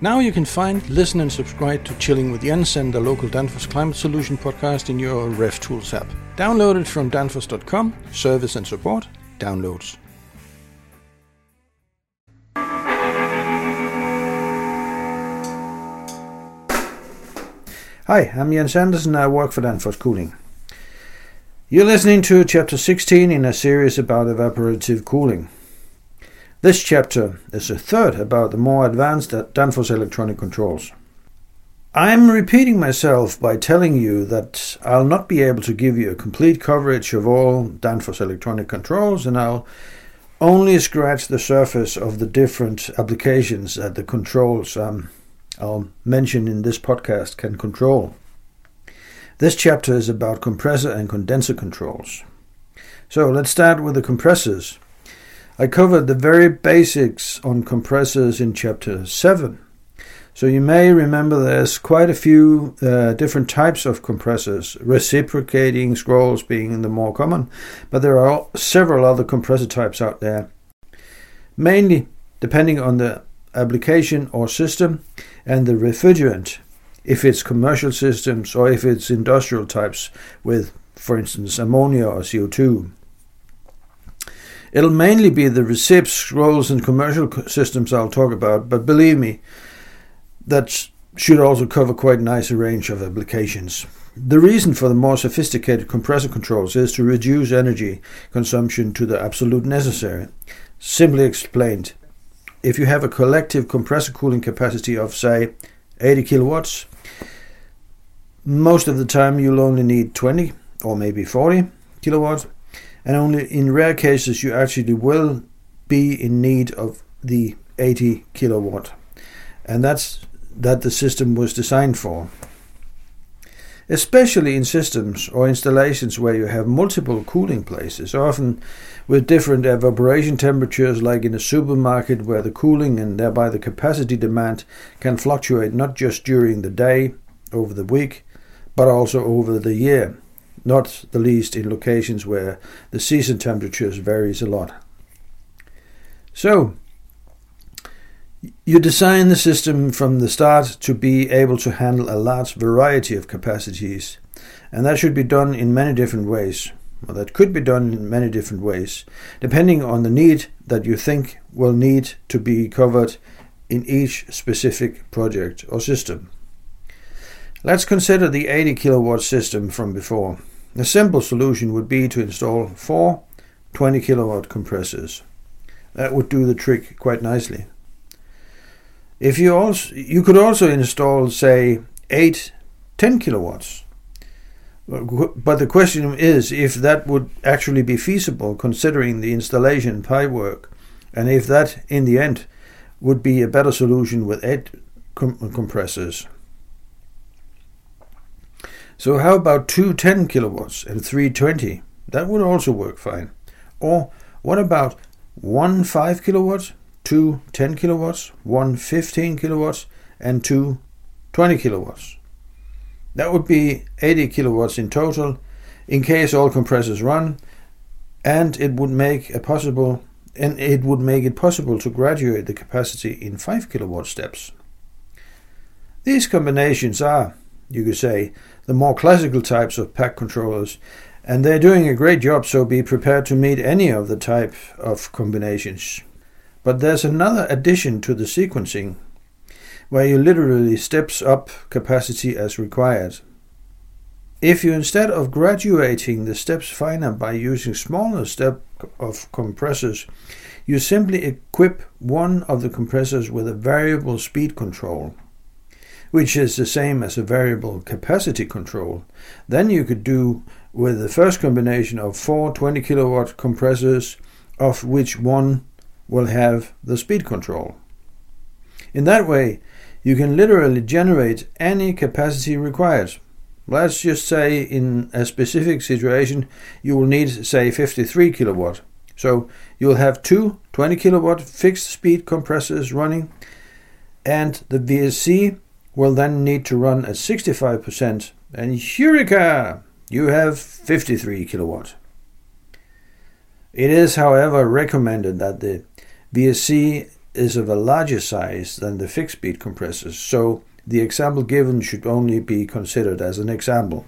Now you can find, listen, and subscribe to Chilling with Jens and the local Danfoss Climate Solution podcast in your RefTools app. Download it from danfoss.com, service and support, downloads. Hi, I'm Jens Andersen. I work for Danfoss Cooling. You're listening to chapter 16 in a series about evaporative cooling. This chapter is a third about the more advanced Danfoss electronic controls. I'm repeating myself by telling you that I'll not be able to give you a complete coverage of all Danfoss electronic controls and I'll only scratch the surface of the different applications that the controls um, I'll mention in this podcast can control. This chapter is about compressor and condenser controls. So let's start with the compressors. I covered the very basics on compressors in chapter 7. So you may remember there's quite a few uh, different types of compressors, reciprocating scrolls being the more common, but there are several other compressor types out there. Mainly depending on the application or system and the refrigerant, if it's commercial systems or if it's industrial types with, for instance, ammonia or CO2. It'll mainly be the recips, scrolls, and commercial systems I'll talk about, but believe me, that should also cover quite a nice range of applications. The reason for the more sophisticated compressor controls is to reduce energy consumption to the absolute necessary. Simply explained, if you have a collective compressor cooling capacity of, say, 80 kilowatts, most of the time you'll only need 20 or maybe 40 kilowatts and only in rare cases you actually will be in need of the 80 kilowatt. And that's that the system was designed for. Especially in systems or installations where you have multiple cooling places often with different evaporation temperatures like in a supermarket where the cooling and thereby the capacity demand can fluctuate not just during the day over the week but also over the year not the least in locations where the season temperatures varies a lot. So, you design the system from the start to be able to handle a large variety of capacities, and that should be done in many different ways. Well, that could be done in many different ways, depending on the need that you think will need to be covered in each specific project or system. Let's consider the 80 kilowatt system from before. A simple solution would be to install four 20 kilowatt compressors. That would do the trick quite nicely. If you also you could also install say eight 10 kilowatts. But the question is if that would actually be feasible considering the installation pipe work and if that in the end would be a better solution with eight com- compressors. So how about two 10 kilowatts and three 20? That would also work fine. Or what about one 5 kilowatts, two 10 kilowatts, one 15 kilowatts, and two 20 kilowatts? That would be 80 kilowatts in total in case all compressors run, and it would make a possible and it would make it possible to graduate the capacity in 5 kilowatt steps. These combinations are, you could say, the more classical types of pack controllers, and they're doing a great job, so be prepared to meet any of the type of combinations. But there's another addition to the sequencing, where you literally steps up capacity as required. If you instead of graduating the steps finer by using smaller step of compressors, you simply equip one of the compressors with a variable speed control which is the same as a variable capacity control. Then you could do with the first combination of four 20 kilowatt compressors, of which one will have the speed control. In that way, you can literally generate any capacity required. Let's just say in a specific situation you will need say 53 kilowatt. So you'll have two 20 kilowatt fixed speed compressors running and the VSC will then need to run at 65%, and Eureka! You have 53 kilowatt. It is, however, recommended that the VSC is of a larger size than the fixed speed compressors, so the example given should only be considered as an example.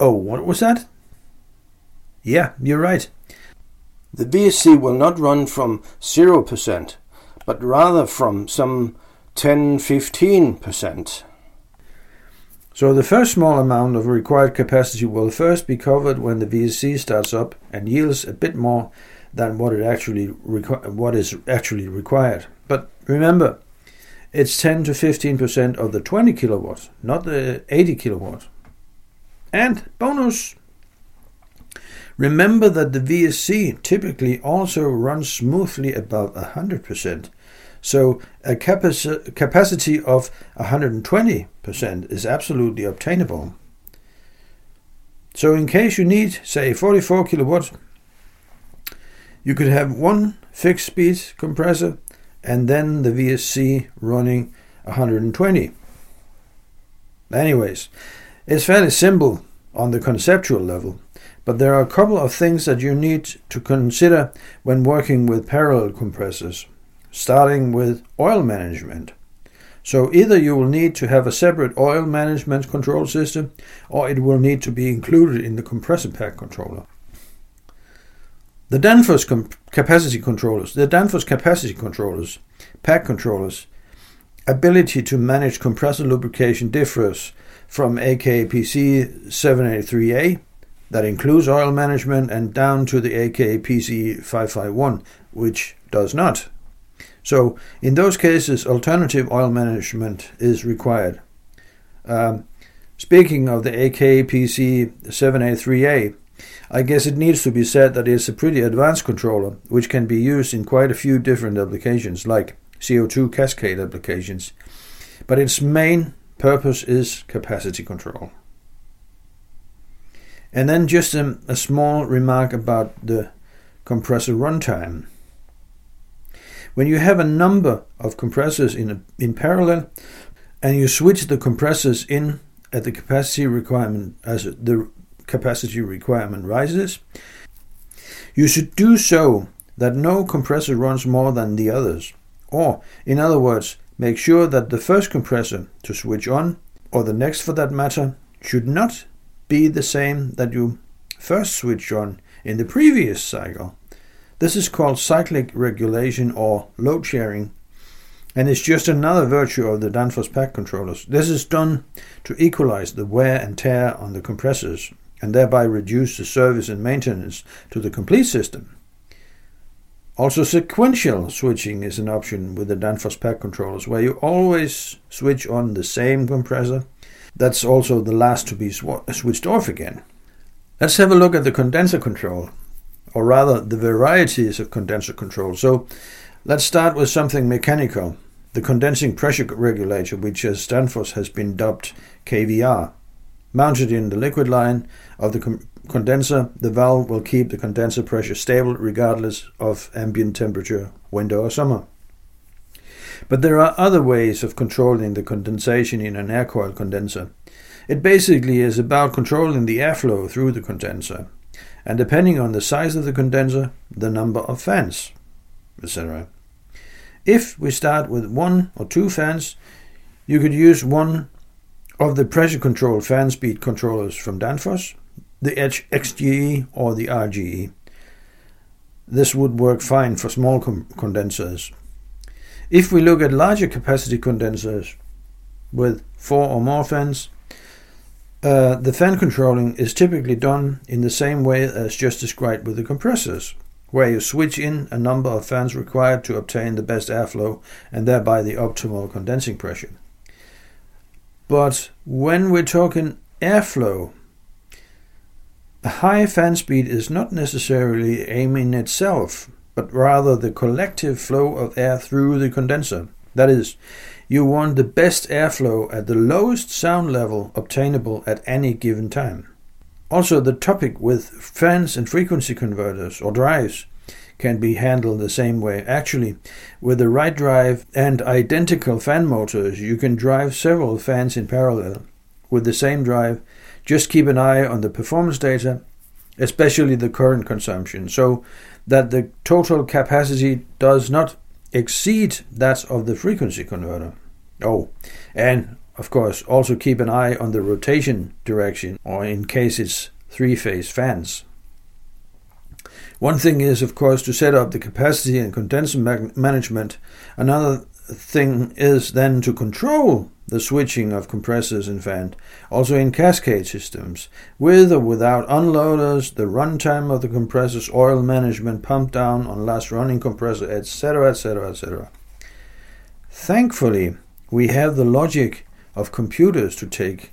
Oh, what was that? Yeah, you're right. The VSC will not run from 0%, but rather from some 10 15%. So the first small amount of required capacity will first be covered when the VSC starts up and yields a bit more than what it actually requ- what is actually required. But remember, it's 10 to 15% of the 20 kilowatts, not the 80 kilowatts. And bonus! Remember that the VSC typically also runs smoothly above 100%. So a capaci- capacity of 120% is absolutely obtainable. So in case you need, say, 44 kilowatts, you could have one fixed speed compressor and then the VSC running 120. Anyways, it's fairly simple on the conceptual level, but there are a couple of things that you need to consider when working with parallel compressors, starting with oil management. So either you will need to have a separate oil management control system or it will need to be included in the compressor pack controller. The Danfoss capacity controllers, the Danfoss capacity controllers, pack controllers, ability to manage compressor lubrication differs from AKPC 783A, that includes oil management, and down to the AKPC 551, which does not. So, in those cases, alternative oil management is required. Um, speaking of the AKPC 783A, I guess it needs to be said that it's a pretty advanced controller, which can be used in quite a few different applications, like CO2 cascade applications. But its main purpose is capacity control. And then just a, a small remark about the compressor runtime. When you have a number of compressors in, a, in parallel and you switch the compressors in at the capacity requirement as the capacity requirement rises, you should do so that no compressor runs more than the others. Or, in other words, make sure that the first compressor to switch on, or the next for that matter, should not be the same that you first switched on in the previous cycle. This is called cyclic regulation or load sharing, and it's just another virtue of the Danfoss pack controllers. This is done to equalize the wear and tear on the compressors and thereby reduce the service and maintenance to the complete system. Also, sequential switching is an option with the Danfoss pack controllers, where you always switch on the same compressor. That's also the last to be sw- switched off again. Let's have a look at the condenser control, or rather, the varieties of condenser control. So, let's start with something mechanical the condensing pressure regulator, which as Danfoss has been dubbed KVR. Mounted in the liquid line of the com- condenser, the valve will keep the condenser pressure stable regardless of ambient temperature, winter or summer. But there are other ways of controlling the condensation in an air coil condenser. It basically is about controlling the airflow through the condenser, and depending on the size of the condenser, the number of fans, etc. If we start with one or two fans, you could use one of the pressure control fan speed controllers from Danfoss, the XGE or the RGE. This would work fine for small condensers. If we look at larger capacity condensers with four or more fans, uh, the fan controlling is typically done in the same way as just described with the compressors, where you switch in a number of fans required to obtain the best airflow and thereby the optimal condensing pressure. But when we're talking airflow, a high fan speed is not necessarily aim in itself, but rather the collective flow of air through the condenser. That is, you want the best airflow at the lowest sound level obtainable at any given time. Also, the topic with fans and frequency converters or drives can be handled the same way. Actually, with the right drive and identical fan motors, you can drive several fans in parallel with the same drive. Just keep an eye on the performance data especially the current consumption, so that the total capacity does not exceed that of the frequency converter. Oh, and of course, also keep an eye on the rotation direction, or in case it's three phase fans. One thing is, of course, to set up the capacity and condenser management. Another thing is then to control the switching of compressors and fan, also in cascade systems, with or without unloaders, the runtime of the compressors, oil management, pump down on last running compressor, etc., etc., etc. Thankfully, we have the logic of computers to take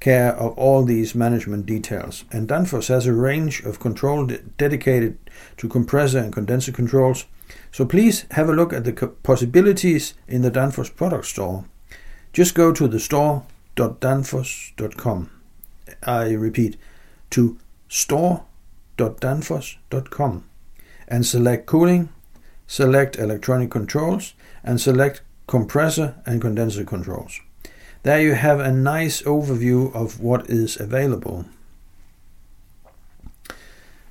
care of all these management details, and Danfoss has a range of control dedicated to compressor and condenser controls. So please have a look at the possibilities in the Danfoss product store. Just go to the store.danfoss.com. I repeat, to store.danfoss.com and select cooling, select electronic controls, and select compressor and condenser controls. There you have a nice overview of what is available.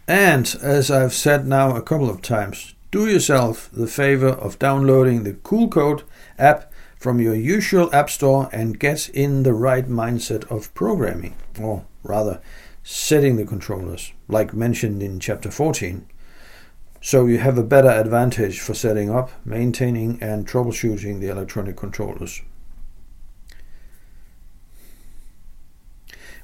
And as I've said now a couple of times, do yourself the favor of downloading the KoolCode app from your usual app store and get in the right mindset of programming, or rather, setting the controllers, like mentioned in chapter 14. So you have a better advantage for setting up, maintaining, and troubleshooting the electronic controllers.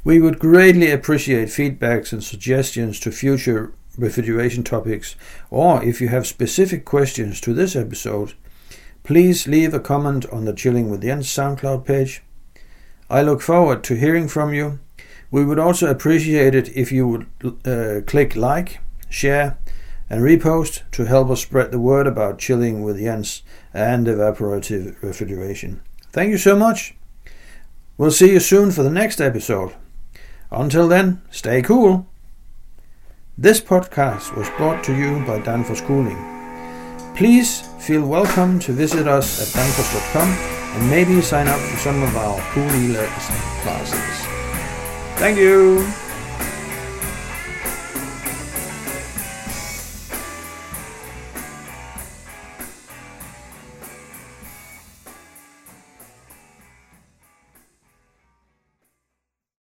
We would greatly appreciate feedbacks and suggestions to future refrigeration topics, or if you have specific questions to this episode, please leave a comment on the Chilling with Jens SoundCloud page. I look forward to hearing from you. We would also appreciate it if you would uh, click like, share, and repost to help us spread the word about chilling with Jens and evaporative refrigeration. Thank you so much. We'll see you soon for the next episode. Until then, stay cool. This podcast was brought to you by Danfoss Cooling. Please feel welcome to visit us at danfoss.com and maybe sign up for some of our cool e classes. Thank you.